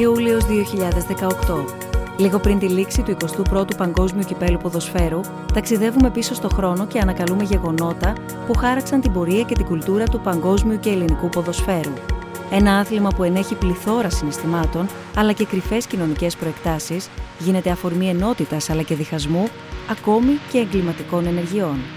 Ιούλιος 2018. Λίγο πριν τη λήξη του 21ου Παγκόσμιου Κυπέλου Ποδοσφαίρου, ταξιδεύουμε πίσω στο χρόνο και ανακαλούμε γεγονότα που χάραξαν την πορεία και την κουλτούρα του παγκόσμιου και ελληνικού ποδοσφαίρου. Ένα άθλημα που ενέχει πληθώρα συναισθημάτων, αλλά και κρυφές κοινωνικές προεκτάσεις, γίνεται αφορμή ενότητας αλλά και διχασμού, ακόμη και εγκληματικών ενεργειών.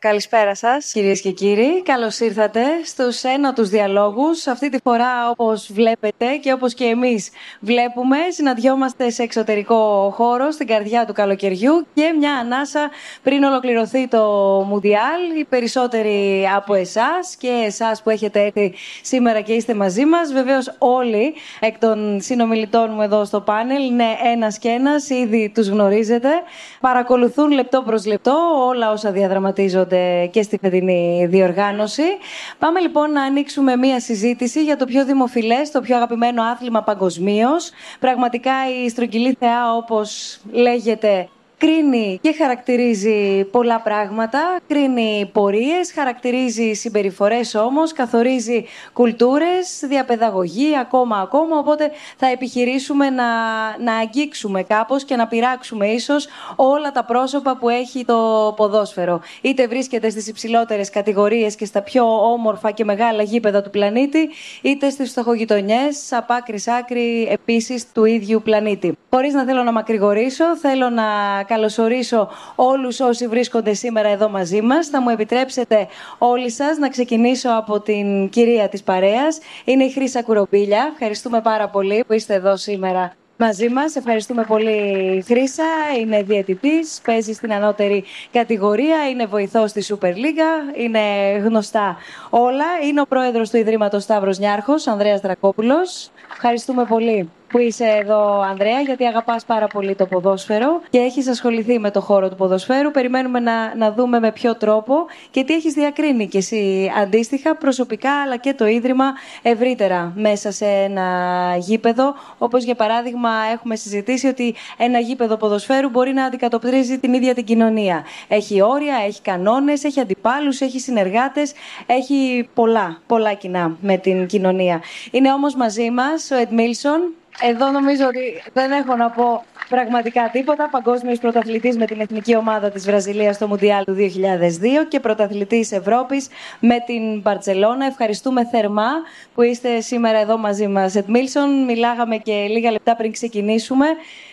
Καλησπέρα σας, κυρίες και κύριοι. Καλώς ήρθατε στους ένατου διαλόγους. Αυτή τη φορά, όπως βλέπετε και όπως και εμείς βλέπουμε, συναντιόμαστε σε εξωτερικό χώρο, στην καρδιά του καλοκαιριού και μια ανάσα πριν ολοκληρωθεί το Μουντιάλ. Οι περισσότεροι από εσάς και εσάς που έχετε έρθει σήμερα και είστε μαζί μας. Βεβαίως, όλοι εκ των συνομιλητών μου εδώ στο πάνελ είναι ένας και ένας, ήδη τους γνωρίζετε. Παρακολουθούν λεπτό προς λεπτό όλα όσα διαδραματίζονται και στη φετινή διοργάνωση. Πάμε λοιπόν να ανοίξουμε μία συζήτηση για το πιο δημοφιλές, το πιο αγαπημένο άθλημα παγκοσμίως. Πραγματικά η στρογγυλή θεά, όπως λέγεται, κρίνει και χαρακτηρίζει πολλά πράγματα, κρίνει πορείες, χαρακτηρίζει συμπεριφορές όμως, καθορίζει κουλτούρες, διαπαιδαγωγή, ακόμα ακόμα, οπότε θα επιχειρήσουμε να, να αγγίξουμε κάπως και να πειράξουμε ίσως όλα τα πρόσωπα που έχει το ποδόσφαιρο. Είτε βρίσκεται στις υψηλότερες κατηγορίες και στα πιο όμορφα και μεγάλα γήπεδα του πλανήτη, είτε στις φτωχογειτονιές, απ' άκρη άκρη επίσης του ίδιου πλανήτη. Χωρίς να θέλω να μακρηγορήσω, θέλω να καλωσορίσω όλους όσοι βρίσκονται σήμερα εδώ μαζί μας. Θα μου επιτρέψετε όλοι σας να ξεκινήσω από την κυρία της παρέας. Είναι η Χρύσα Κουρομπίλια. Ευχαριστούμε πάρα πολύ που είστε εδώ σήμερα μαζί μας. Ευχαριστούμε πολύ, Χρύσα. Είναι διαιτητής, παίζει στην ανώτερη κατηγορία, είναι βοηθός στη Super League, είναι γνωστά όλα. Είναι ο πρόεδρος του Ιδρύματος Σταύρος Νιάρχος, Ανδρέας Δρακόπουλος. Ευχαριστούμε πολύ που είσαι εδώ, Ανδρέα, γιατί αγαπάς πάρα πολύ το ποδόσφαιρο και έχεις ασχοληθεί με το χώρο του ποδοσφαίρου. Περιμένουμε να, να δούμε με ποιο τρόπο και τι έχεις διακρίνει και εσύ αντίστοιχα, προσωπικά, αλλά και το Ίδρυμα ευρύτερα μέσα σε ένα γήπεδο. Όπως για παράδειγμα έχουμε συζητήσει ότι ένα γήπεδο ποδοσφαίρου μπορεί να αντικατοπτρίζει την ίδια την κοινωνία. Έχει όρια, έχει κανόνες, έχει αντιπάλους, έχει συνεργάτες, έχει πολλά, πολλά κοινά με την κοινωνία. Είναι όμως μαζί μας ο Εντ Μίλσον, εδώ νομίζω ότι δεν έχω να πω πραγματικά τίποτα. Παγκόσμιος πρωταθλητής με την εθνική ομάδα της Βραζιλίας στο Μουντιάλ του 2002 και πρωταθλητής Ευρώπης με την Μπαρσελόνα. Ευχαριστούμε θερμά που είστε σήμερα εδώ μαζί μας. Ετ Μίλσον, μιλάγαμε και λίγα λεπτά πριν ξεκινήσουμε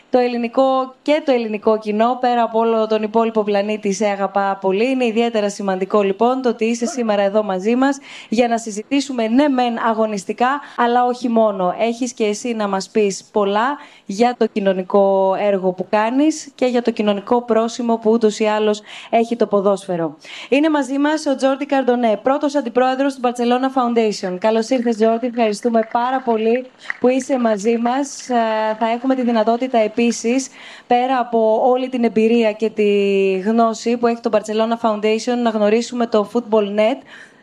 το ελληνικό και το ελληνικό κοινό, πέρα από όλο τον υπόλοιπο πλανήτη, σε αγαπά πολύ. Είναι ιδιαίτερα σημαντικό λοιπόν το ότι είσαι σήμερα εδώ μαζί μας για να συζητήσουμε ναι, μεν αγωνιστικά, αλλά όχι μόνο. Έχεις και εσύ να μας πεις πολλά για το κοινωνικό έργο που κάνεις και για το κοινωνικό πρόσημο που ούτως ή άλλως έχει το ποδόσφαιρο. Είναι μαζί μας ο Τζόρτι Καρντονέ, πρώτος αντιπρόεδρος του Barcelona Foundation. Καλώς ήρθες, Τζόρτι. Ευχαριστούμε πάρα πολύ που είσαι μαζί μας. Ε, θα έχουμε τη δυνατότητα επίσης, πέρα από όλη την εμπειρία και τη γνώση που έχει το Barcelona Foundation, να γνωρίσουμε το Football Net,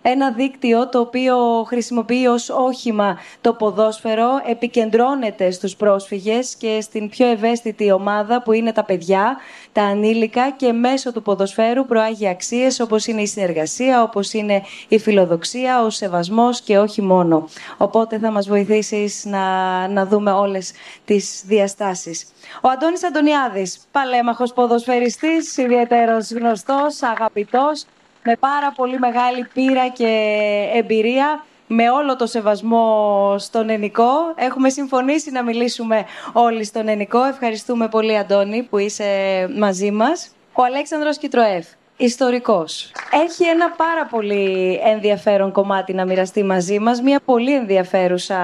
ένα δίκτυο το οποίο χρησιμοποιεί ως όχημα το ποδόσφαιρο, επικεντρώνεται στους πρόσφυγες και στην πιο ευαίσθητη ομάδα που είναι τα παιδιά, τα ανήλικα και μέσω του ποδοσφαίρου προάγει αξίες όπως είναι η συνεργασία, όπως είναι η φιλοδοξία, ο σεβασμός και όχι μόνο. Οπότε θα μας βοηθήσεις να, να δούμε όλες τις διαστάσεις. Ο Αντώνης Αντωνιάδης, παλέμαχος ποδοσφαιριστής, ιδιαίτερος γνωστός, αγαπητός, με πάρα πολύ μεγάλη πείρα και εμπειρία με όλο το σεβασμό στον Ενικό. Έχουμε συμφωνήσει να μιλήσουμε όλοι στον Ενικό. Ευχαριστούμε πολύ, Αντώνη, που είσαι μαζί μας. Ο Αλέξανδρος Κιτροέφ ιστορικός. Έχει ένα πάρα πολύ ενδιαφέρον κομμάτι να μοιραστεί μαζί μας, μια πολύ ενδιαφέρουσα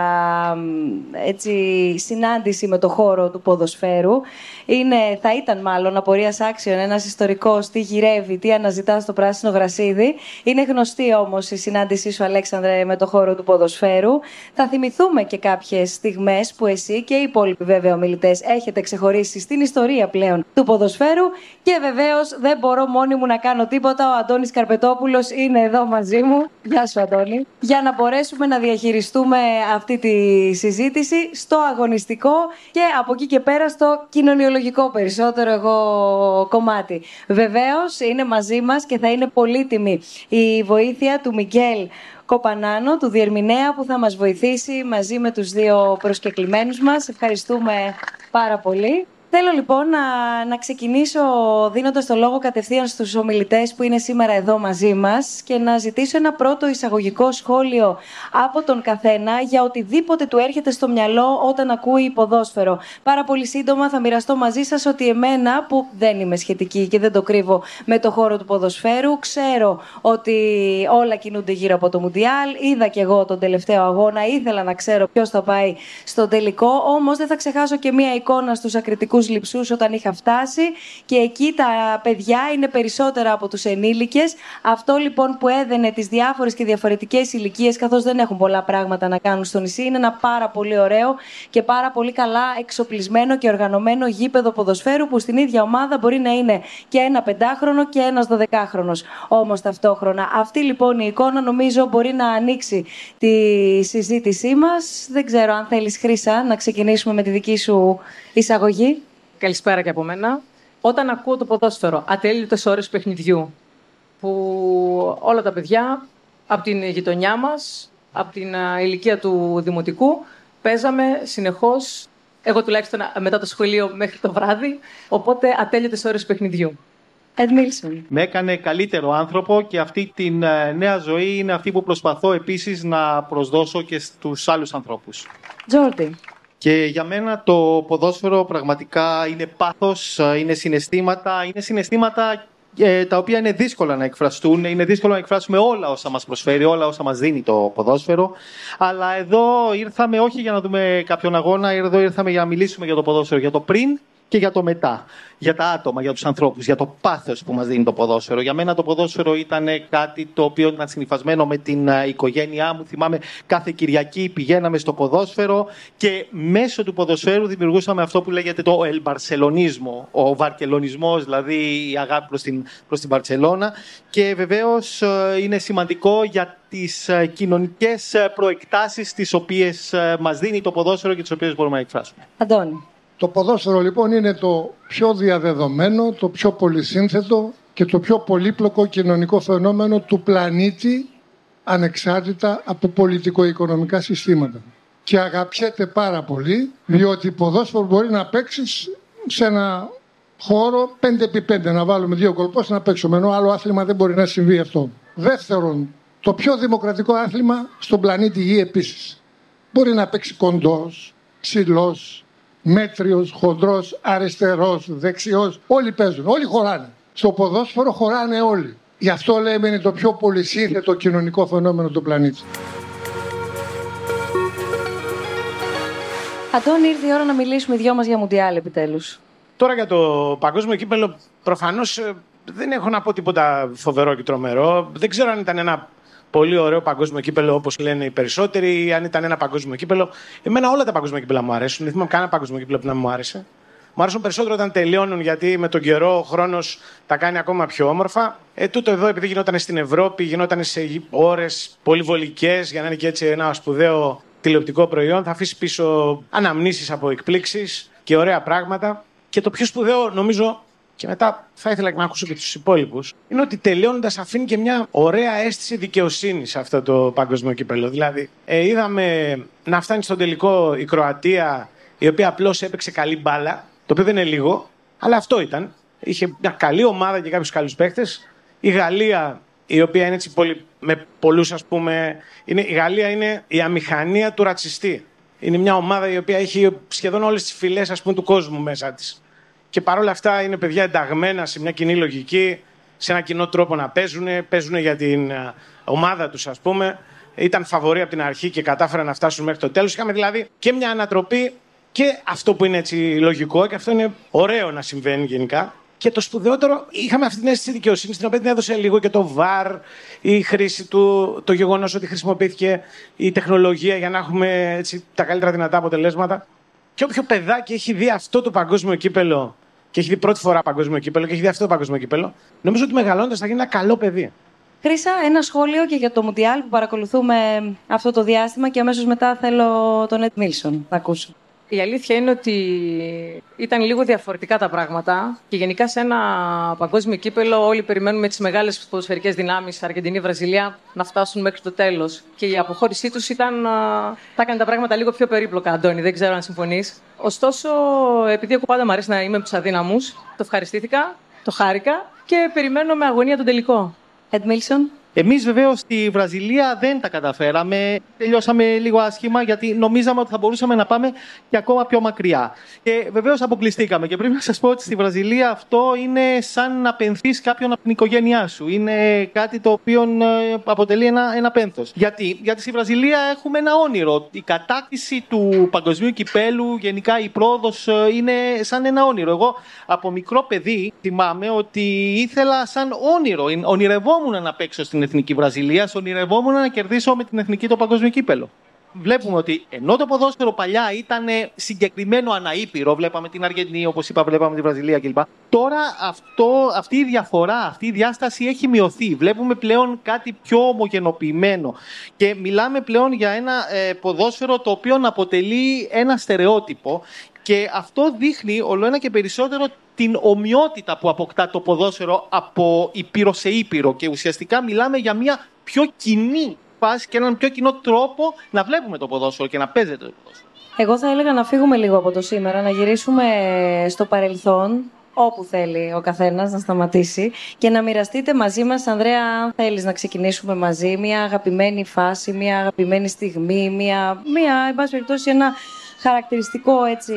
έτσι, συνάντηση με το χώρο του ποδοσφαίρου. Είναι, θα ήταν μάλλον απορίας άξιον ένας ιστορικός τι γυρεύει, τι αναζητά στο πράσινο γρασίδι. Είναι γνωστή όμως η συνάντησή σου Αλέξανδρε με το χώρο του ποδοσφαίρου. Θα θυμηθούμε και κάποιες στιγμές που εσύ και οι υπόλοιποι βέβαια ομιλητές έχετε ξεχωρίσει στην ιστορία πλέον του ποδοσφαίρου και βεβαίως δεν μπορώ μόνη μου να κάνω τίποτα. Ο Αντώνης Καρπετόπουλος είναι εδώ μαζί μου. Γεια σου, Αντώνη. Για να μπορέσουμε να διαχειριστούμε αυτή τη συζήτηση στο αγωνιστικό και από εκεί και πέρα στο κοινωνιολογικό περισσότερο εγώ κομμάτι. Βεβαίως είναι μαζί μας και θα είναι πολύτιμη η βοήθεια του Μικέλ Κοπανάνο, του Διερμηνέα, που θα μας βοηθήσει μαζί με τους δύο προσκεκλημένους μας. Ευχαριστούμε πάρα πολύ. Θέλω λοιπόν να, να ξεκινήσω δίνοντας το λόγο κατευθείαν στους ομιλητές που είναι σήμερα εδώ μαζί μας και να ζητήσω ένα πρώτο εισαγωγικό σχόλιο από τον καθένα για οτιδήποτε του έρχεται στο μυαλό όταν ακούει ποδόσφαιρο. Πάρα πολύ σύντομα θα μοιραστώ μαζί σας ότι εμένα που δεν είμαι σχετική και δεν το κρύβω με το χώρο του ποδοσφαίρου ξέρω ότι όλα κινούνται γύρω από το Μουντιάλ. Είδα και εγώ τον τελευταίο αγώνα, ήθελα να ξέρω ποιος θα πάει στον τελικό, όμως δεν θα ξεχάσω και μία εικόνα στους ακριτικούς λειψούς όταν είχα φτάσει και εκεί τα παιδιά είναι περισσότερα από τους ενήλικες. Αυτό λοιπόν που έδαινε τις διάφορες και διαφορετικές ηλικίες, καθώς δεν έχουν πολλά πράγματα να κάνουν στο νησί είναι ένα πάρα πολύ ωραίο και πάρα πολύ καλά εξοπλισμένο και οργανωμένο γήπεδο ποδοσφαίρου που στην ίδια ομάδα μπορεί να είναι και ένα πεντάχρονο και ένας δωδεκάχρονος όμως ταυτόχρονα. Αυτή λοιπόν η εικόνα νομίζω μπορεί να ανοίξει τη συζήτησή μας. Δεν ξέρω αν θέλεις Χρύσα να ξεκινήσουμε με τη δική σου εισαγωγή. Καλησπέρα και από μένα. Όταν ακούω το ποδόσφαιρο, ατέλειωτε ώρες παιχνιδιού, που όλα τα παιδιά από την γειτονιά μας, από την ηλικία του δημοτικού, παίζαμε συνεχώς. Εγώ τουλάχιστον μετά το σχολείο μέχρι το βράδυ. Οπότε ατέλειωτε ώρες παιχνιδιού. Ed Με έκανε καλύτερο άνθρωπο και αυτή τη ε, νέα ζωή είναι αυτή που προσπαθώ επίσης να προσδώσω και στους άλλους ανθρώπους. Τζόρτι. Και για μένα το ποδόσφαιρο πραγματικά είναι πάθος, είναι συναισθήματα, είναι συναισθήματα ε, τα οποία είναι δύσκολα να εκφραστούν. Είναι δύσκολο να εκφράσουμε όλα όσα μας προσφέρει, όλα όσα μας δίνει το ποδόσφαιρο. Αλλά εδώ ήρθαμε όχι για να δούμε κάποιον αγώνα, εδώ ήρθαμε για να μιλήσουμε για το ποδόσφαιρο, για το πριν και για το μετά. Για τα άτομα, για τους ανθρώπους, για το πάθος που μας δίνει το ποδόσφαιρο. Για μένα το ποδόσφαιρο ήταν κάτι το οποίο ήταν συνυφασμένο με την οικογένειά μου. Θυμάμαι κάθε Κυριακή πηγαίναμε στο ποδόσφαιρο και μέσω του ποδοσφαίρου δημιουργούσαμε αυτό που λέγεται το ελμπαρσελονίσμο, ο βαρκελονισμός, δηλαδή η αγάπη προς την, προς την Βαρκελόνα. Και βεβαίως είναι σημαντικό για τις κοινωνικές προεκτάσεις τις οποίες μας δίνει το ποδόσφαιρο και τις οποίες μπορούμε να εκφράσουμε. Αντώνη. Το ποδόσφαιρο λοιπόν είναι το πιο διαδεδομένο, το πιο πολυσύνθετο και το πιο πολύπλοκο κοινωνικό φαινόμενο του πλανήτη ανεξάρτητα από πολιτικο-οικονομικά συστήματα. Και αγαπιέται πάρα πολύ, διότι ποδόσφαιρο μπορεί να παίξει σε ένα χώρο 5x5, να βάλουμε δύο κολπός να παίξουμε, ενώ άλλο άθλημα δεν μπορεί να συμβεί αυτό. Δεύτερον, το πιο δημοκρατικό άθλημα στον πλανήτη Γη επίσης. Μπορεί να παίξει κοντός, ψηλός, μέτριος, χοντρός, αριστερός, δεξιός. Όλοι παίζουν, όλοι χωράνε. Στο ποδόσφαιρο χωράνε όλοι. Γι' αυτό λέμε είναι το πιο πολυσύνθετο κοινωνικό φαινόμενο του πλανήτη. Αντώνη, ήρθε η ώρα να μιλήσουμε δυο μας για Μουντιάλ επιτέλους. Τώρα για το παγκόσμιο κύπελο, προφανώς ε, δεν έχω να πω τίποτα φοβερό και τρομερό. Δεν ξέρω αν ήταν ένα πολύ ωραίο παγκόσμιο κύπελο, όπως λένε οι περισσότεροι, αν ήταν ένα παγκόσμιο κύπελο. Εμένα όλα τα παγκόσμια κύπελα μου αρέσουν. Δεν θυμάμαι κανένα παγκόσμιο κύπελο που να μου άρεσε. Μου αρέσουν περισσότερο όταν τελειώνουν, γιατί με τον καιρό ο χρόνος τα κάνει ακόμα πιο όμορφα. Ε, τούτο εδώ, επειδή γινόταν στην Ευρώπη, γινόταν σε ώρες πολύ βολικέ, για να είναι και έτσι ένα σπουδαίο τηλεοπτικό προϊόν, θα αφήσει πίσω αναμνήσεις από εκπλήξεις και ωραία πράγματα. Και το πιο σπουδαίο, νομίζω, και μετά θα ήθελα να ακούσω και τους υπόλοιπους, είναι ότι τελειώνοντας αφήνει και μια ωραία αίσθηση δικαιοσύνη σε αυτό το παγκόσμιο κύπελο. Δηλαδή, ε, είδαμε να φτάνει στον τελικό η Κροατία, η οποία απλώς έπαιξε καλή μπάλα, το οποίο δεν είναι λίγο, αλλά αυτό ήταν. Είχε μια καλή ομάδα και κάποιους καλούς παίχτε. Η Γαλλία, η οποία είναι έτσι πολύ, με πολλούς ας πούμε. Είναι, η Γαλλία είναι η αμηχανία του ρατσιστή. Είναι μια ομάδα η οποία έχει σχεδόν όλες τις φυλές του κόσμου μέσα της και παρόλα αυτά είναι παιδιά ενταγμένα σε μια κοινή λογική, σε ένα κοινό τρόπο να παίζουν, παίζουν για την ε, ομάδα τους ας πούμε. Ήταν φαβορή από την αρχή και κατάφεραν να φτάσουν μέχρι το τέλος. Είχαμε δηλαδή και μια ανατροπή και αυτό που είναι έτσι λογικό και αυτό είναι ωραίο να συμβαίνει γενικά. Και το σπουδαιότερο, είχαμε αυτή την αίσθηση δικαιοσύνης, την οποία την έδωσε λίγο και το VAR, η χρήση του, το γεγονός ότι χρησιμοποιήθηκε η τεχνολογία για να έχουμε έτσι, τα καλύτερα δυνατά αποτελέσματα. Και όποιο παιδάκι έχει δει αυτό το παγκόσμιο κύπελο και έχει δει πρώτη φορά παγκόσμιο κύπελο και έχει δει αυτό το παγκόσμιο κύπελο, νομίζω ότι μεγαλώντας θα γίνει ένα καλό παιδί. Χρήσα, ένα σχόλιο και για το Μουντιάλ που παρακολουθούμε αυτό το διάστημα και αμέσως μετά θέλω τον Ed Μίλσον να ακούσω. Η αλήθεια είναι ότι ήταν λίγο διαφορετικά τα πράγματα και γενικά σε ένα παγκόσμιο κύπελο όλοι περιμένουμε τις μεγάλες ποδοσφαιρικές δυνάμεις, Αργεντινή, Βραζιλία, να φτάσουν μέχρι το τέλος. Και η αποχώρησή τους ήταν. θα έκανε τα πράγματα λίγο πιο περίπλοκα, Αντώνη. Δεν ξέρω αν συμφωνείς. Ωστόσο, επειδή εγώ πάντα μου αρέσει να είμαι με τους αδύναμους, το ευχαριστήθηκα, το χάρηκα και περιμένω με αγωνία τον τελικό. Ed Μίλσον. Εμείς βεβαίως στη Βραζιλία δεν τα καταφέραμε. Τελειώσαμε λίγο άσχημα γιατί νομίζαμε ότι θα μπορούσαμε να πάμε και ακόμα πιο μακριά. Και βεβαίως αποκλειστήκαμε. Και πρέπει να σας πω ότι στη Βραζιλία αυτό είναι σαν να πενθείς κάποιον από την οικογένειά σου. Είναι κάτι το οποίο ε, αποτελεί ένα, ένα πένθος. Γιατί; γιατί στη Βραζιλία έχουμε ένα όνειρο. Η κατάκτηση του παγκοσμίου κυπέλου, γενικά η πρόοδος ε, είναι σαν ένα όνειρο. Εγώ από μικρό παιδί θυμάμαι ότι ήθελα σαν όνειρο, ονειρευόμουν να παίξω στην στην εθνική Βραζιλία, ονειρευόμουν να κερδίσω με την εθνική το παγκόσμιο κύπελο. Βλέπουμε ότι ενώ το ποδόσφαιρο παλιά ήταν συγκεκριμένο αναήπειρο, βλέπαμε την Αργεντινή, όπως είπα, βλέπαμε τη Βραζιλία κλπ. Τώρα αυτό, αυτή η διαφορά, αυτή η διάσταση έχει μειωθεί. Βλέπουμε πλέον κάτι πιο ομογενοποιημένο. Και μιλάμε πλέον για ένα ε, ποδόσφαιρο το οποίο αποτελεί ένα στερεότυπο. Και αυτό δείχνει όλο ένα και περισσότερο την ομοιότητα που αποκτά το ποδόσφαιρο από ήπειρο σε ήπειρο και ουσιαστικά μιλάμε για μια πιο κοινή φάση και έναν πιο κοινό τρόπο να βλέπουμε το ποδόσφαιρο και να παίζεται το ποδόσφαιρο. Εγώ θα έλεγα να φύγουμε λίγο από το σήμερα, να γυρίσουμε στο παρελθόν, όπου θέλει ο καθένας να σταματήσει και να μοιραστείτε μαζί μας, Ανδρέα, αν θέλεις να ξεκινήσουμε μαζί, μια αγαπημένη φάση, μια αγαπημένη στιγμή, μια, μια εν πάση περιπτώσει, ένα χαρακτηριστικό έτσι,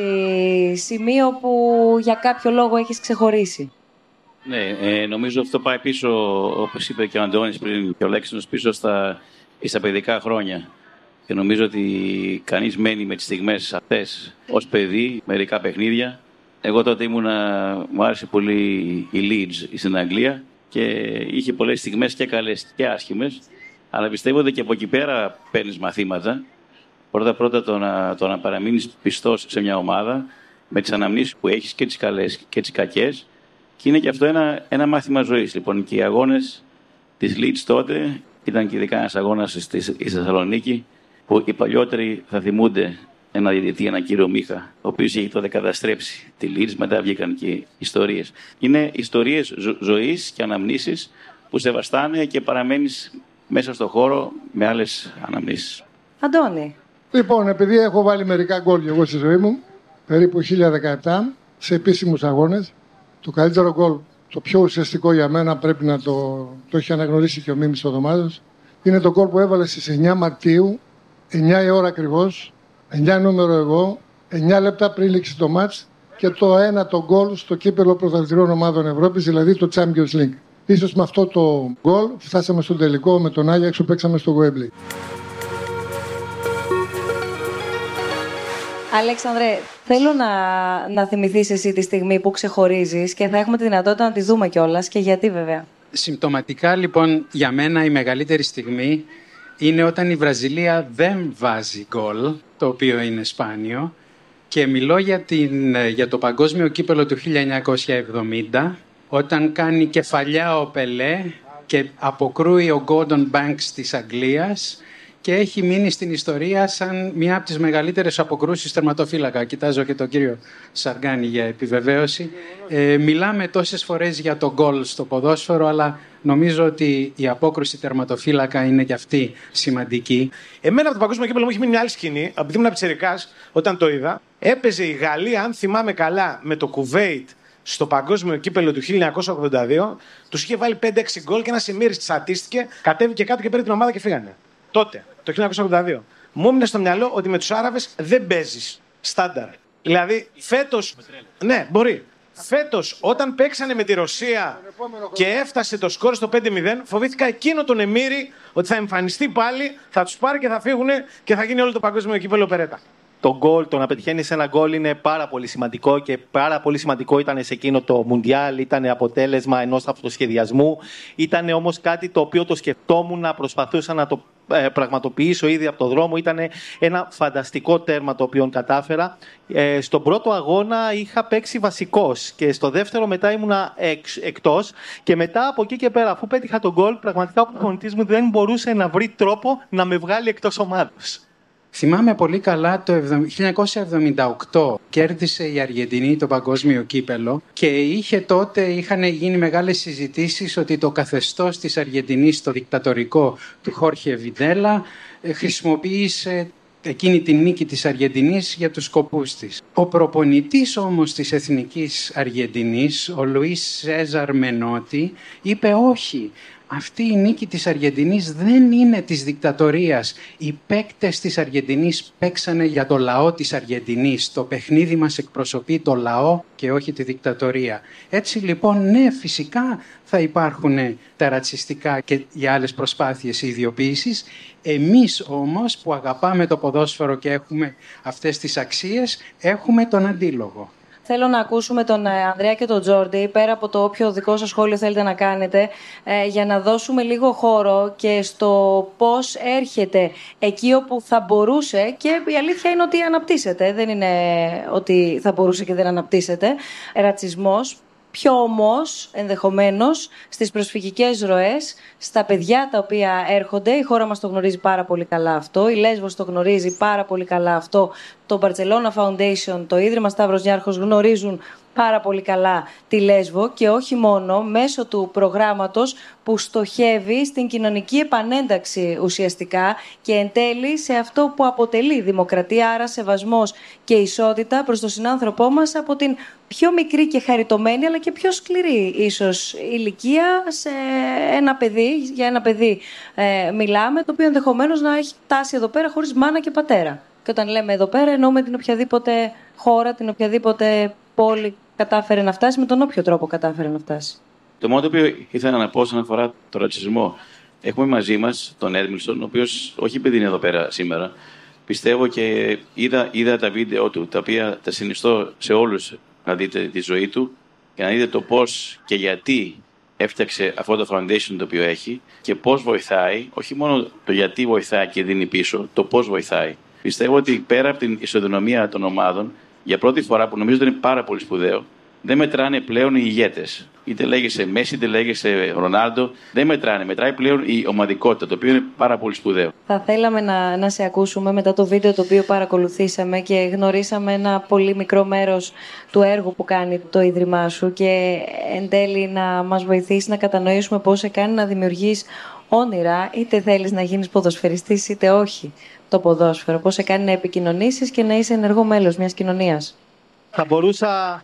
σημείο που για κάποιο λόγο έχεις ξεχωρίσει. Ναι, ε, νομίζω αυτό πάει πίσω, όπως είπε και ο Αντώνης πριν και ο Λέξινος, πίσω στα, στα παιδικά χρόνια. Και νομίζω ότι κανείς μένει με τις στιγμές αυτές ως παιδί, μερικά παιχνίδια. Εγώ τότε ήμουνα, μου άρεσε πολύ η Leeds στην Αγγλία και είχε πολλές στιγμές και καλές και άσχημες. Αλλά πιστεύω ότι και από εκεί πέρα παίρνεις μαθήματα Πρώτα πρώτα το να, το να παραμείνεις πιστός σε μια ομάδα με τις αναμνήσεις που έχεις και τις καλές και τις κακές. Και είναι και αυτό ένα, ένα μάθημα ζωής. Λοιπόν, και οι αγώνες της Leeds τότε ήταν και ειδικά ένας αγώνας στη Θεσσαλονίκη που οι παλιότεροι θα θυμούνται ένα διαιτητή, ένα κύριο Μίχα, ο οποίος είχε τότε καταστρέψει τη Leeds. Μετά βγήκαν και ιστορίες. Είναι ιστορίες ζω, ζωής και αναμνήσεις που σε βαστάνε και παραμένεις μέσα στο χώρο με άλλες αναμνήσεις. Αντώνη, Λοιπόν, επειδή έχω βάλει μερικά γκολ εγώ στη ζωή μου, περίπου 1017, σε επίσημους αγώνες, το καλύτερο γκολ, το πιο ουσιαστικό για μένα, πρέπει να το, το έχει αναγνωρίσει και ο Μίμης Οδομάδο, είναι το γκολ που έβαλε στις 9 Μαρτίου, 9 η ώρα ακριβώς, 9 νούμερο εγώ, 9 λεπτά πριν λήξει το μάτς και το ένα το γκολ στο κύπελο πρωταθλητριών ομάδων Ευρώπης, δηλαδή το Champions League. Ίσως με αυτό το γκολ φτάσαμε στο τελικό με τον Άγια, έξω παίξαμε στο Wembley. Αλέξανδρε, θέλω να, να θυμηθείς εσύ τη στιγμή που ξεχωρίζεις και θα έχουμε τη δυνατότητα να τη δούμε κιόλας και γιατί βέβαια. Συμπτωματικά λοιπόν για μένα η μεγαλύτερη στιγμή είναι όταν η Βραζιλία δεν βάζει γκολ, το οποίο είναι σπάνιο και μιλώ για, την, για το παγκόσμιο κύπελο του 1970 όταν κάνει κεφαλιά ο Πελέ και αποκρούει ο Gordon Banks της Αγγλίας και έχει μείνει στην ιστορία σαν μια από τις μεγαλύτερες αποκρούσεις τερματοφύλακα. Κοιτάζω και τον κύριο Σαργάνη για επιβεβαίωση. Ε, μιλάμε τόσες φορές για το γκολ στο ποδόσφαιρο, αλλά νομίζω ότι η απόκρουση τερματοφύλακα είναι και αυτή σημαντική. Εμένα από το παγκόσμιο κύπελο μου έχει μείνει μια άλλη σκηνή. Επειδή ήμουν πιτσερικά, όταν το είδα, έπαιζε η Γαλλία, αν θυμάμαι καλά, με το Κουβέιτ στο παγκόσμιο κύπελο του 1982. Τους είχε βάλει 5-6 γκολ και ένα Εμμύρη τσατίστηκε, κατέβηκε κάτω και πήρε την ομάδα και φύγανε. Τότε, το 1982. Μου έμεινε στο μυαλό ότι με τους Άραβες δεν παίζεις. Στάνταρ. Δηλαδή, φέτο. Ναι, μπορεί. Φέτος, όταν παίξανε με τη Ρωσία και έφτασε το σκόρ στο 5-0, φοβήθηκα εκείνο τον Εμμύρη ότι θα εμφανιστεί πάλι, θα τους πάρει και θα φύγουν και θα γίνει όλο το παγκόσμιο κύπελο περέτα το γκολ, το να πετυχαίνεις ένα γκολ είναι πάρα πολύ σημαντικό και πάρα πολύ σημαντικό ήταν σε εκείνο το Μουντιάλ. Ήταν αποτέλεσμα ενός αυτοσχεδιασμού. Ήταν όμως κάτι το οποίο το σκεφτόμουν, προσπαθούσα να το ε, πραγματοποιήσω ήδη από το δρόμο. Ήταν ένα φανταστικό τέρμα το οποίο κατάφερα. Ε, στον πρώτο αγώνα είχα παίξει βασικός και στο δεύτερο μετά ήμουνα εξ, εκτός και μετά από εκεί και πέρα αφού πέτυχα τον γκολ πραγματικά ο προπονητής μου δεν μπορούσε να βρει τρόπο να με βγάλει εκτός ομάδος. Θυμάμαι πολύ καλά το 1978 κέρδισε η Αργεντινή το παγκόσμιο κύπελο και είχε τότε, είχαν γίνει μεγάλες συζητήσεις ότι το καθεστώς της Αργεντινής, το δικτατορικό του Χόρχε Βιντέλα, ε, χρησιμοποίησε εκείνη την νίκη της Αργεντινής για τους σκοπούς της. Ο προπονητής όμως της Εθνικής Αργεντινής, ο Λουίς Σέζαρ Μενότη, είπε όχι, αυτή η νίκη της Αργεντινής δεν είναι της δικτατορίας. Οι παίκτες της Αργεντινής παίξανε για το λαό της Αργεντινής. Το παιχνίδι μας εκπροσωπεί το λαό και όχι τη δικτατορία. Έτσι λοιπόν, ναι, φυσικά θα υπάρχουν τα ρατσιστικά και οι άλλες προσπάθειες ιδιοποίησης. Εμείς όμως που αγαπάμε το ποδόσφαιρο και έχουμε αυτές τις αξίες, έχουμε τον αντίλογο. Θέλω να ακούσουμε τον ε, Ανδρέα και τον Τζόρντι, πέρα από το όποιο δικό σας σχόλιο θέλετε να κάνετε, ε, για να δώσουμε λίγο χώρο και στο πώς έρχεται εκεί όπου θα μπορούσε και η αλήθεια είναι ότι αναπτύσσεται, δεν είναι ότι θα μπορούσε και δεν αναπτύσσεται, ρατσισμός, πιο όμως ενδεχομένως στις προσφυγικές ροές, στα παιδιά τα οποία έρχονται. Η χώρα μας το γνωρίζει πάρα πολύ καλά αυτό, η Λέσβος το γνωρίζει πάρα πολύ καλά αυτό, το Barcelona Foundation, το Ίδρυμα Σταύρος Νιάρχος γνωρίζουν πάρα πολύ καλά τη Λέσβο και όχι μόνο μέσω του προγράμματος που στοχεύει στην κοινωνική επανένταξη ουσιαστικά και εν τέλει σε αυτό που αποτελεί δημοκρατία, άρα σεβασμός και ισότητα προς τον συνάνθρωπό μας από την πιο μικρή και χαριτωμένη αλλά και πιο σκληρή ίσως ηλικία σε ένα παιδί, για ένα παιδί ε, μιλάμε, το οποίο ενδεχομένως να έχει τάσει εδώ πέρα χωρίς μάνα και πατέρα. Και όταν λέμε εδώ πέρα εννοούμε την οποιαδήποτε χώρα, την οποιαδήποτε πόλη κατάφερε να φτάσει, με τον όποιο τρόπο κατάφερε να φτάσει. Το μόνο το οποίο ήθελα να πω όσον αφορά το ρατσισμό. Έχουμε μαζί μας τον Έντμιλσον, ο οποίος όχι επειδή είναι εδώ πέρα σήμερα, πιστεύω και είδα, είδα τα βίντεο του, τα οποία τα συνιστώ σε όλους να δείτε τη ζωή του και να δείτε το πώς και γιατί έφτιαξε αυτό το foundation το οποίο έχει και πώς βοηθάει, όχι μόνο το γιατί βοηθάει και δίνει πίσω, το πώς βοηθάει. Πιστεύω ότι πέρα από την ισοδυναμία των ομάδων, για πρώτη φορά που νομίζω ότι είναι πάρα πολύ σπουδαίο, δεν μετράνε πλέον οι ηγέτες. Είτε λέγεσαι Μέση, είτε λέγεσαι Ρονάλντο. Δεν μετράνε. Μετράει πλέον η ομαδικότητα, το οποίο είναι πάρα πολύ σπουδαίο. Θα θέλαμε να, να σε ακούσουμε μετά το βίντεο το οποίο παρακολουθήσαμε και γνωρίσαμε ένα πολύ μικρό μέρος του έργου που κάνει το Ίδρυμά σου και εν τέλει να μας βοηθήσεις να κατανοήσουμε πώς σε κάνει να δημιουργείς όνειρα, είτε θέλεις να γίνεις ποδοσφαιριστής είτε όχι το ποδόσφαιρο, πώς σε κάνει να επικοινωνήσεις και να είσαι ενεργό μέλος μιας κοινωνίας. Θα μπορούσα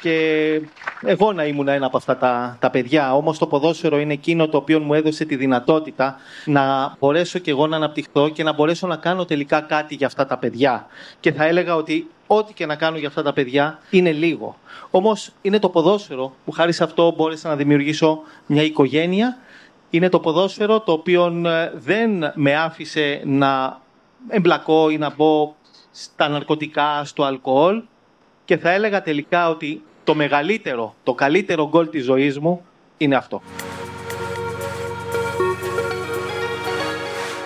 και εγώ να ήμουν ένα από αυτά τα, τα παιδιά. Όμως το ποδόσφαιρο είναι εκείνο το οποίο μου έδωσε τη δυνατότητα να μπορέσω και εγώ να αναπτυχθώ και να μπορέσω να κάνω τελικά κάτι για αυτά τα παιδιά. Και θα έλεγα ότι ό,τι και να κάνω για αυτά τα παιδιά είναι λίγο. Όμως είναι το ποδόσφαιρο που χάρη σε αυτό μπόρεσα να δημιουργήσω μια οικογένεια είναι το ποδόσφαιρο το οποίο ε, δεν με άφησε να εμπλακώ ή να μπω στα ναρκωτικά, στο αλκοόλ και θα έλεγα τελικά ότι το μεγαλύτερο, το καλύτερο γκολ της ζωής μου είναι αυτό.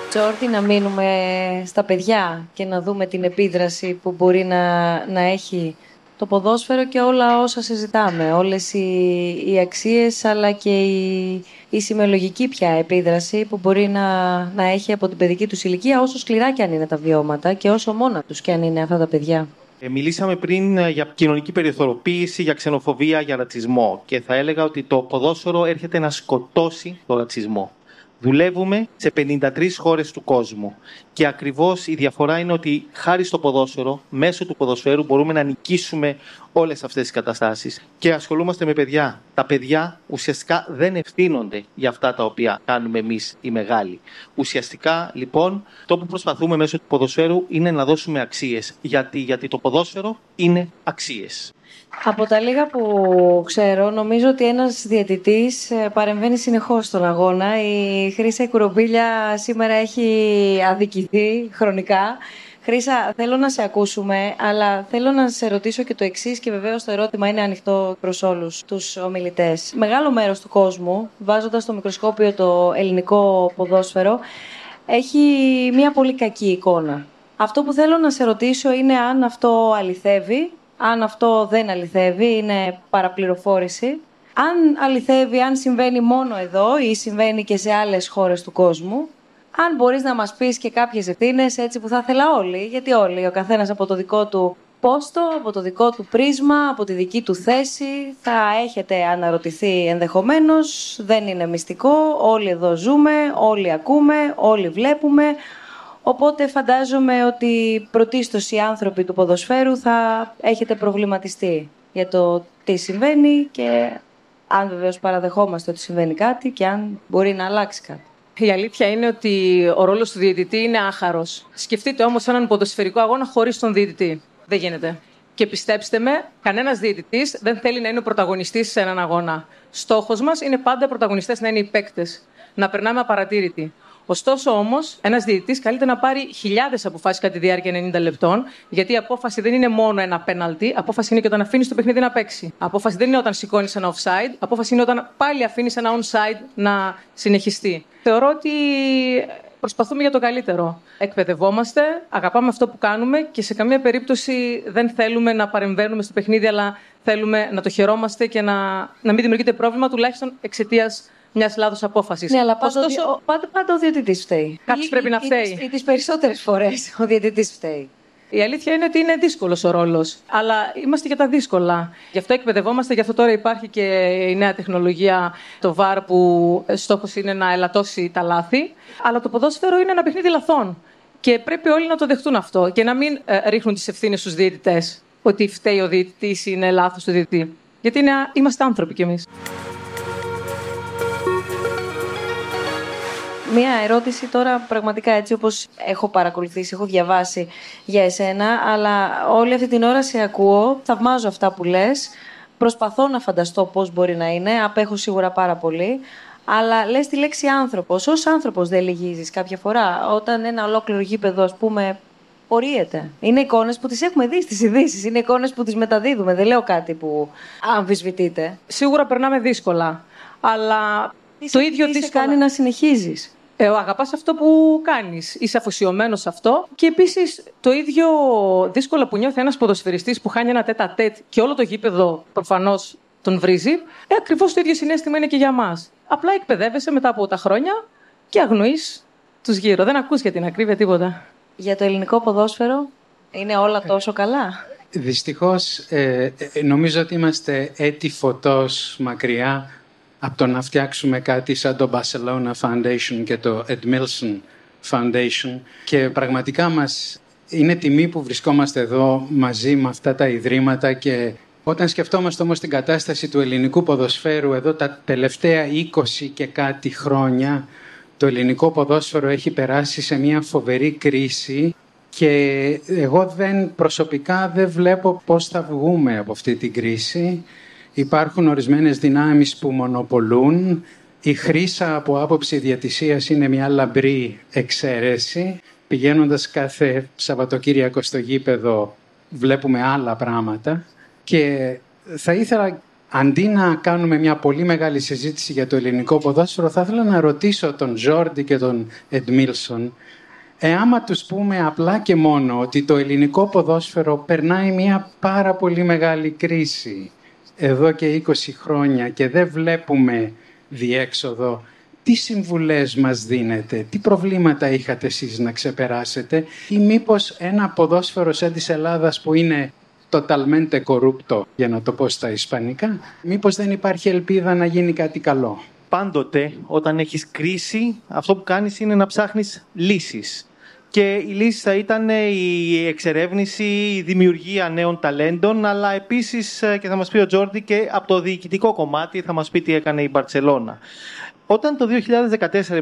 Τζόρτι, να μείνουμε στα παιδιά και να δούμε την επίδραση που μπορεί να, να έχει το ποδόσφαιρο και όλα όσα συζητάμε. Όλες οι, οι αξίες αλλά και η, η σημειολογική πια επίδραση που μπορεί να, να έχει από την παιδική τους ηλικία όσο σκληρά και αν είναι τα βιώματα και όσο μόνα τους και αν είναι αυτά τα παιδιά. Ε, μιλήσαμε πριν ε, για κοινωνική περιθωριοποίηση, για ξενοφοβία, για ρατσισμό και θα έλεγα ότι το ποδόσφαιρο έρχεται να σκοτώσει το ρατσισμό. Δουλεύουμε σε 53 χώρες του κόσμου και ακριβώς η διαφορά είναι ότι χάρη στο ποδόσφαιρο, μέσω του ποδοσφαίρου μπορούμε να νικήσουμε όλες αυτές τις καταστάσεις και ασχολούμαστε με παιδιά. Τα παιδιά ουσιαστικά δεν ευθύνονται για αυτά τα οποία κάνουμε εμείς οι μεγάλοι. Ουσιαστικά λοιπόν το που προσπαθούμε μέσω του ποδοσφαίρου είναι να δώσουμε αξίες γιατί, γιατί το ποδόσφαιρο είναι αξίες. Από τα λίγα που ξέρω, νομίζω ότι ένας διαιτητής ε, παρεμβαίνει συνεχώς στον αγώνα. Η Χρύσα Κουρομπίλια σήμερα έχει αδικηθεί χρονικά. Χρήσα, θέλω να σε ακούσουμε, αλλά θέλω να σε ρωτήσω και το εξής και βεβαίως το ερώτημα είναι ανοιχτό προς όλους τους ομιλητές. Μεγάλο μέρος του κόσμου, βάζοντας στο μικροσκόπιο το ελληνικό ποδόσφαιρο, έχει μια πολύ κακή εικόνα. Αυτό που θέλω να σε ρωτήσω είναι αν αυτό αληθεύει, αν αυτό δεν αληθεύει, είναι παραπληροφόρηση. Αν αληθεύει, αν συμβαίνει μόνο εδώ ή συμβαίνει και σε άλλες χώρες του κόσμου αν μπορείς να μας πεις και κάποιες ευθύνες έτσι που θα ήθελα όλοι, γιατί όλοι, ο καθένας από το δικό του πόστο, από το δικό του πρίσμα, από τη δική του θέση, θα έχετε αναρωτηθεί ενδεχομένως, δεν είναι μυστικό, όλοι εδώ ζούμε, όλοι ακούμε, όλοι βλέπουμε, οπότε φαντάζομαι ότι πρωτίστως οι άνθρωποι του ποδοσφαίρου θα έχετε προβληματιστεί για το τι συμβαίνει και αν βεβαίως παραδεχόμαστε ότι συμβαίνει κάτι και αν μπορεί να αλλάξει κάτι. Η αλήθεια είναι ότι ο ρόλος του διαιτητή είναι άχαρος. Σκεφτείτε όμως έναν ποδοσφαιρικό αγώνα χωρίς τον διαιτητή. Δεν γίνεται. Και πιστέψτε με, κανένας διαιτητής δεν θέλει να είναι ο πρωταγωνιστής σε έναν αγώνα. Στόχος μας είναι πάντα οι πρωταγωνιστές να είναι οι παίκτες. Να περνάμε απαρατήρητοι. Ωστόσο όμως, ένας διαιτητής καλείται να πάρει χιλιάδες αποφάσεις κατά τη διάρκεια 90 λεπτών, γιατί η απόφαση δεν είναι μόνο ένα πέναλτι, απόφαση είναι και όταν αφήνεις το παιχνίδι να παίξει. Απόφαση δεν είναι όταν σηκώνεις ένα offside, απόφαση είναι όταν πάλι αφήνεις ένα onside να συνεχιστεί. Θεωρώ ότι προσπαθούμε για το καλύτερο. Εκπαιδευόμαστε, αγαπάμε αυτό που κάνουμε και σε καμία περίπτωση δεν θέλουμε να παρεμβαίνουμε στο παιχνίδι, αλλά θέλουμε να το χαιρόμαστε και να, να μην δημιουργείται πρόβλημα, τουλάχιστον εξαιτίας μιας λάθος απόφασης. Ναι, αλλά πάντα, Ωστόσο... πάντα, πάντα ο διαιτητής φταίει. Κάποιος πρέπει να φταίει. Ή τις περισσότερες φορές ο διαιτητής φταίει. Η αλήθεια είναι ότι είναι δύσκολος ο ρόλος. Αλλά είμαστε για τα δύσκολα. Γι' αυτό εκπαιδευόμαστε, γι' αυτό τώρα υπάρχει και η νέα τεχνολογία, το VAR, που στόχος είναι να ελαττώσει τα λάθη. Αλλά το ποδόσφαιρο είναι ένα παιχνίδι λαθών. Και πρέπει όλοι να το δεχτούν αυτό και να μην ε, ρίχνουν τις ευθύνες στους διαιτητές. Ότι φταίει ο διαιτητής ή είναι λάθος του διαιτητή. Γιατί είναι, είμαστε άνθρωποι κι εμείς. Μία ερώτηση τώρα πραγματικά έτσι όπως έχω παρακολουθήσει, έχω διαβάσει για εσένα, αλλά όλη αυτή την ώρα σε ακούω, θαυμάζω αυτά που λες, προσπαθώ να φανταστώ πώς μπορεί να είναι, απέχω σίγουρα πάρα πολύ, αλλά λες τη λέξη άνθρωπος. Ως άνθρωπος δεν λυγίζεις κάποια φορά, όταν ένα ολόκληρο γήπεδο, ας πούμε, πορείεται. Είναι εικόνες που τις έχουμε δει στις ειδήσεις. Είναι εικόνες που τις μεταδίδουμε. Δεν λέω κάτι που αμφισβητείτε. Σίγουρα περνάμε δύσκολα. Αλλά το ίδιο τι σε κάνει να συνεχίζεις. Ε, αγαπάς αυτό που κάνεις, είσαι αφοσιωμένος σε αυτό και επίσης το ίδιο δύσκολο που νιώθει ένας ποδοσφαιριστής που χάνει ένα τέτα τέτ και όλο το γήπεδο προφανώς τον βρίζει, ε, ακριβώς το ίδιο συνέστημα είναι και για μας. Απλά εκπαιδεύεσαι μετά από τα χρόνια και αγνοείς τους γύρω. Δεν ακούς για την ακρίβεια τίποτα. Για το ελληνικό ποδόσφαιρο είναι όλα τόσο καλά; Δυστυχώς ε, ε, νομίζω ότι είμαστε έτη φωτός μακριά από το να φτιάξουμε κάτι σαν το Barcelona Foundation και το Edmilson Foundation και πραγματικά μας είναι τιμή που βρισκόμαστε εδώ μαζί με αυτά τα ιδρύματα και όταν σκεφτόμαστε όμως την κατάσταση του ελληνικού ποδοσφαίρου εδώ τα τελευταία 20 και κάτι χρόνια το ελληνικό ποδόσφαιρο έχει περάσει σε μια φοβερή κρίση και εγώ δεν, προσωπικά δεν βλέπω πώς θα βγούμε από αυτή την κρίση. Υπάρχουν ορισμένες δυνάμεις που μονοπολούν. Η χρήσα από άποψη διατησίας είναι μια λαμπρή εξαίρεση. Πηγαίνοντας κάθε Σαββατοκύριακο στο γήπεδο βλέπουμε άλλα πράγματα. Και θα ήθελα αντί να κάνουμε μια πολύ μεγάλη συζήτηση για το ελληνικό ποδόσφαιρο, θα ήθελα να ρωτήσω τον Τζόρντι και τον Εντμίλσον Εάμα τους πούμε απλά και μόνο ότι το ελληνικό ποδόσφαιρο περνάει μια πάρα πολύ μεγάλη κρίση εδώ και 20 χρόνια και δεν βλέπουμε διέξοδο, τι συμβουλές μας δίνετε, τι προβλήματα είχατε εσείς να ξεπεράσετε ή μήπως ένα ποδόσφαιρο σαν της Ελλάδας που είναι totalmente corrupto, για να το πω στα ισπανικά, μήπως δεν υπάρχει ελπίδα να γίνει κάτι καλό; Πάντοτε όταν έχεις κρίση, αυτό που κάνεις είναι να ψάχνεις λύσεις και η λύση θα ήταν η εξερεύνηση, η δημιουργία νέων ταλέντων, αλλά επίσης ε, και θα μας πει ο Τζόρντι και από το διοικητικό κομμάτι θα μας πει τι έκανε η Μπαρτσελώνα. Όταν το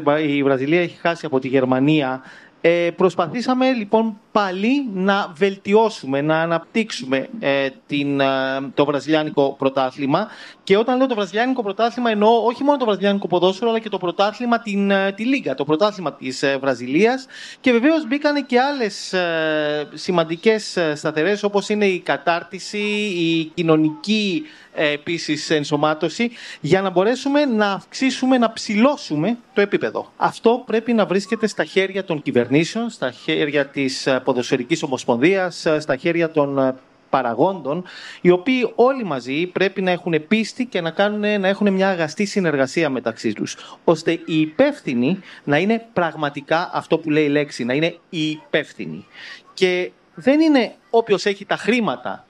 2014 η Βραζιλία έχει χάσει από τη Γερμανία Ε, προσπαθήσαμε λοιπόν πάλι να βελτιώσουμε, να αναπτύξουμε ε, την, ε, το βραζιλιάνικο πρωτάθλημα. Και όταν λέω το βραζιλιάνικο πρωτάθλημα εννοώ όχι μόνο το βραζιλιάνικο ποδόσφαιρο αλλά και το πρωτάθλημα την, ε, τη Λίγκα, το πρωτάθλημα της Βραζιλίας. Και βεβαίως μπήκαν και άλλες σημαντικές σταθερές όπως είναι η κατάρτιση, η κοινωνική επίσης ενσωμάτωση για να μπορέσουμε να αυξήσουμε, να ψηλώσουμε το επίπεδο. Αυτό πρέπει να βρίσκεται στα χέρια των κυβερνήσεων, στα χέρια της ποδοσφαιρικής ομοσπονδίας, στα χέρια των παραγόντων, οι οποίοι όλοι μαζί πρέπει να έχουν πίστη και να, κάνουν, να έχουν μια αγαστή συνεργασία μεταξύ τους, ώστε οι υπεύθυνοι να είναι πραγματικά αυτό που λέει η λέξη, να είναι οι υπεύθυνοι. Και δεν είναι όποιος έχει τα χρήματα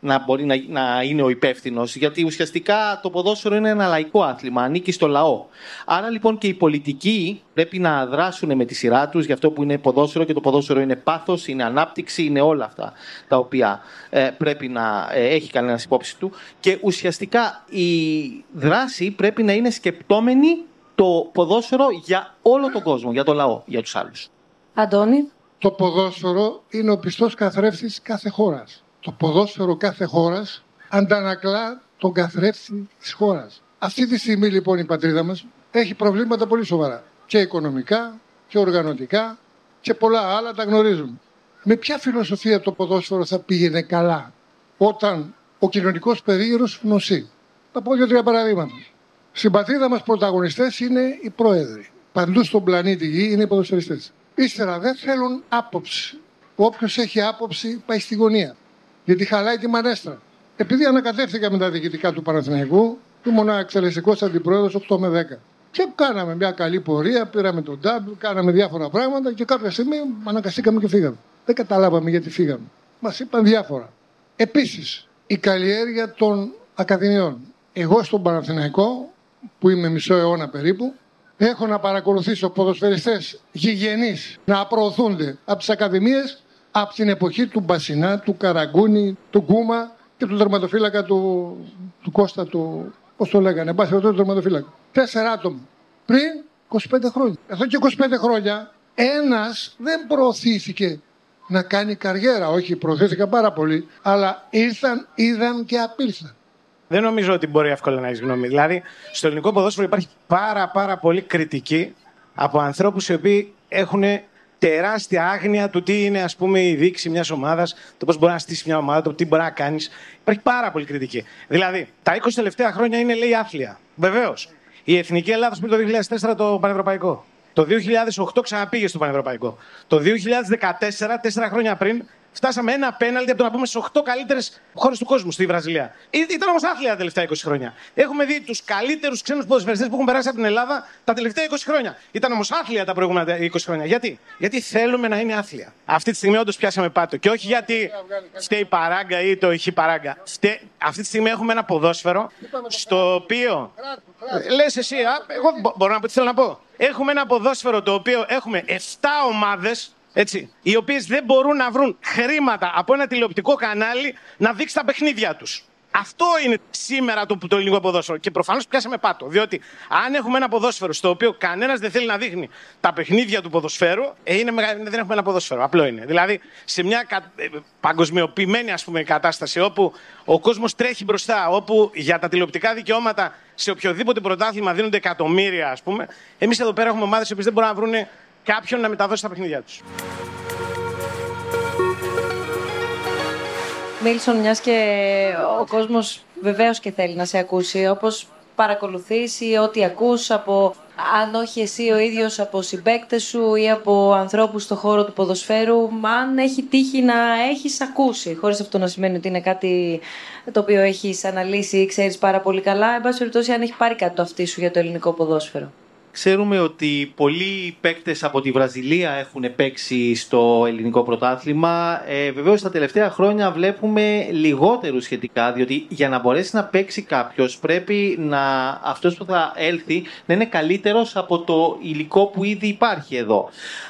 να μπορεί να, να είναι ο υπεύθυνος, γιατί ουσιαστικά το ποδόσφαιρο είναι ένα λαϊκό άθλημα, ανήκει στο λαό. Άρα λοιπόν και οι πολιτικοί πρέπει να δράσουν με τη σειρά τους για αυτό που είναι ποδόσφαιρο και το ποδόσφαιρο είναι πάθος, είναι ανάπτυξη, είναι όλα αυτά τα οποία ε, πρέπει να ε, έχει κανένας υπόψη του. Και ουσιαστικά η δράση πρέπει να είναι σκεπτόμενη το ποδόσφαιρο για όλο τον κόσμο, για το λαό, για τους άλλους. Αντώνη. Το ποδόσφαιρο είναι ο πιστός καθρέφτης κάθε χώρας το ποδόσφαιρο κάθε χώρας αντανακλά τον καθρέφτη της χώρας. Αυτή τη στιγμή λοιπόν η πατρίδα μας έχει προβλήματα πολύ σοβαρά. Και οικονομικά και οργανωτικά και πολλά άλλα τα γνωρίζουμε. Με ποια φιλοσοφία το ποδόσφαιρο θα πήγαινε καλά όταν ο κοινωνικός περίγυρος γνωσεί. Θα πω δύο-τρία παραδείγματα. Στην πατρίδα μας πρωταγωνιστές είναι οι πρόεδροι. Παντού στον πλανήτη Γη είναι οι ποδοσφαιριστές. Ύστερα δεν θέλουν άποψη. Όποιος έχει άποψη πάει στη γωνία γιατί χαλάει τη μανέστρα. Επειδή ανακατεύτηκα με τα διοικητικά του Παναθηναϊκού, ήμουν εξελεστικό αντιπρόεδρος 8 με 10. Και κάναμε μια καλή πορεία, πήραμε τον τάμπ, κάναμε διάφορα πράγματα και κάποια στιγμή αναγκαστήκαμε και φύγαμε. Δεν καταλάβαμε γιατί φύγαμε. Μας είπαν διάφορα. Επίσης, η καλλιέργεια των ακαδημιών. Εγώ στον Παναθηναϊκό, που είμαι μισό αιώνα περίπου, έχω να παρακολουθήσω ποδοσφαιριστές γηγενείς να προωθούνται από τις ακαδημίες από την εποχή του Μπασινά, του Καραγκούνη, του Γκούμα και του τερματοφύλακα του, του Κώστα του. Πώς το λέγανε, μπα του τερματοφύλακα. Τέσσερα άτομα. Πριν 25 χρόνια. Εδώ και 25 χρόνια ένας δεν προωθήθηκε να κάνει καριέρα. Όχι, προωθήθηκε πάρα πολύ, αλλά ήρθαν, είδαν και απήλθαν. Δεν νομίζω ότι μπορεί εύκολα να έχεις γνώμη. Δηλαδή, στο ελληνικό ποδόσφαιρο υπάρχει πάρα, πάρα πολύ κριτική από ανθρώπους οι οποίοι έχουν τεράστια άγνοια του τι είναι ας πούμε, η δείξη μιας ομάδας, το πώς μπορεί να στήσει μια ομάδα, το τι μπορεί να κάνεις. Υπάρχει πάρα πολύ κριτική. Δηλαδή, τα 20 τελευταία χρόνια είναι λέει άθλια. Βεβαίως. Η εθνική Ελλάδα πήρε το 2004 το Πανευρωπαϊκό. Το 2008 ξαναπήγε στο Πανευρωπαϊκό. Το 2014, τέσσερα χρόνια πριν, Φτάσαμε ένα πέναλτι από το να πούμε στι 8 καλύτερες χώρες του κόσμου στη Βραζιλία. Ήταν όμως άθλια τα τελευταία 20 χρόνια. Έχουμε δει τους καλύτερους ξένους ποδοσφαιριστές που έχουν περάσει από την Ελλάδα τα τελευταία 20 χρόνια. Ήταν όμως άθλια τα προηγούμενα 20 χρόνια. Γιατί; Γιατί θέλουμε να είναι άθλια. Αυτή τη στιγμή όντως πιάσαμε πάτο. Και όχι γιατί φταίει η παράγκα ή το ηχή παράγκα. Αυτή τη στιγμή έχουμε ένα ποδόσφαιρο στο οποίο. Λες εσύ, α, εγώ μπορώ να πω τι θέλω να πω. Έχουμε ένα ποδόσφαιρο το οποίο έχουμε 7 ομάδες έτσι, οι οποίες δεν μπορούν να βρουν χρήματα από ένα τηλεοπτικό κανάλι να δείξει τα παιχνίδια τους. Αυτό είναι σήμερα το, το ελληνικό ποδόσφαιρο. Και προφανώς πιάσαμε πάτο. Διότι αν έχουμε ένα ποδόσφαιρο στο οποίο κανένας δεν θέλει να δείχνει τα παιχνίδια του ποδοσφαίρου, ε, είναι, δεν έχουμε ένα ποδόσφαιρο. Απλό είναι. Δηλαδή, σε μια κα, ε, παγκοσμιοποιημένη ας πούμε, κατάσταση όπου ο κόσμος τρέχει μπροστά, όπου για τα τηλεοπτικά δικαιώματα σε οποιοδήποτε πρωτάθλημα δίνονται εκατομμύρια, ας πούμε, εμείς εδώ πέρα έχουμε ομάδες οι δεν μπορούν να βρουν κάποιον να μεταδώσει τα παιχνίδια τους. Μίλσον, μιας και ο κόσμος βεβαίως και θέλει να σε ακούσει, όπως παρακολουθήσει ό,τι ακούς από, αν όχι εσύ ο ίδιος, από συμπέκτες σου ή από ανθρώπους στον χώρο του ποδοσφαίρου, αν έχει τύχει να έχεις ακούσει, χωρίς αυτό να σημαίνει ότι είναι κάτι το οποίο έχεις αναλύσει ή ξέρεις πάρα πολύ καλά, εν πάση περιπτώσει αν έχει πάρει κάτι το αυτί σου για το ελληνικό ποδόσφαιρο. Ξέρουμε ότι πολλοί παίκτες από τη Βραζιλία έχουν παίξει στο ελληνικό πρωτάθλημα. Ε, βεβαίως τα τελευταία χρόνια βλέπουμε λιγότερους σχετικά, διότι για να μπορέσει να παίξει κάποιος πρέπει να αυτός που θα έλθει να είναι καλύτερος από το υλικό που ήδη υπάρχει εδώ.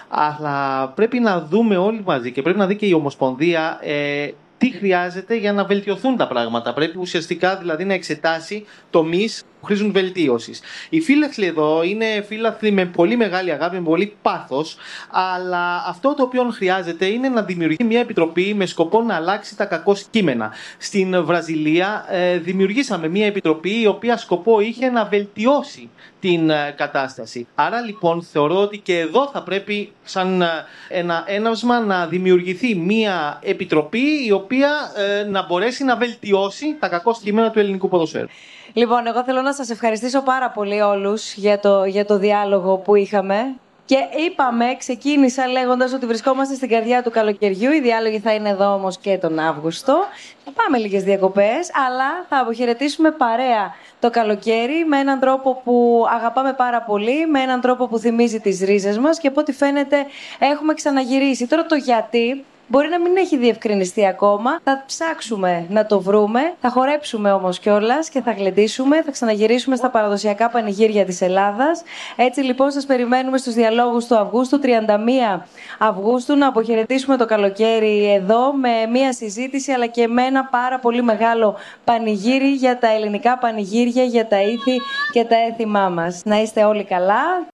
Αλλά πρέπει να δούμε όλοι μαζί και πρέπει να δει και η Ομοσπονδία ε, τι χρειάζεται για να βελτιωθούν τα πράγματα. Πρέπει ουσιαστικά δηλαδή να εξετάσει τομείς χρήζουν βελτίωσης. Οι φίλαθλοι εδώ είναι φίλαθλοι με πολύ μεγάλη αγάπη, με πολύ πάθος, αλλά αυτό το οποίο χρειάζεται είναι να δημιουργεί μια επιτροπή με σκοπό να αλλάξει τα κακό κείμενα. Στην Βραζιλία ε, δημιουργήσαμε μια επιτροπή η οποία σκοπό είχε να βελτιώσει την ε, κατάσταση. Άρα λοιπόν θεωρώ ότι και εδώ θα πρέπει σαν ε, ένα έναυσμα να δημιουργηθεί μια επιτροπή η οποία ε, να μπορέσει να βελτιώσει τα κακό κείμενα του ελληνικού ποδοσφαίρου. Λοιπόν, εγώ θέλω να σας ευχαριστήσω πάρα πολύ όλους για το, για το διάλογο που είχαμε. Και είπαμε, ξεκίνησα λέγοντας ότι βρισκόμαστε στην καρδιά του καλοκαιριού. Οι διάλογοι θα είναι εδώ όμως και τον Αύγουστο. Θα πάμε λίγες διακοπές, αλλά θα αποχαιρετήσουμε παρέα το καλοκαίρι με έναν τρόπο που αγαπάμε πάρα πολύ, με έναν τρόπο που θυμίζει τις ρίζες μας και από ό,τι φαίνεται έχουμε ξαναγυρίσει. Τώρα το γιατί Μπορεί να μην έχει διευκρινιστεί ακόμα. Θα ψάξουμε να το βρούμε. Θα χορέψουμε όμως κιόλας και θα γλεντήσουμε. Θα ξαναγυρίσουμε στα παραδοσιακά πανηγύρια της Ελλάδας. Έτσι λοιπόν σας περιμένουμε στους διαλόγους του Αυγούστου, 31 Αυγούστου, να αποχαιρετήσουμε το καλοκαίρι εδώ με μία συζήτηση αλλά και με ένα πάρα πολύ μεγάλο πανηγύρι για τα ελληνικά πανηγύρια, για τα ήθη και τα έθιμά μας. Να είστε όλοι καλά.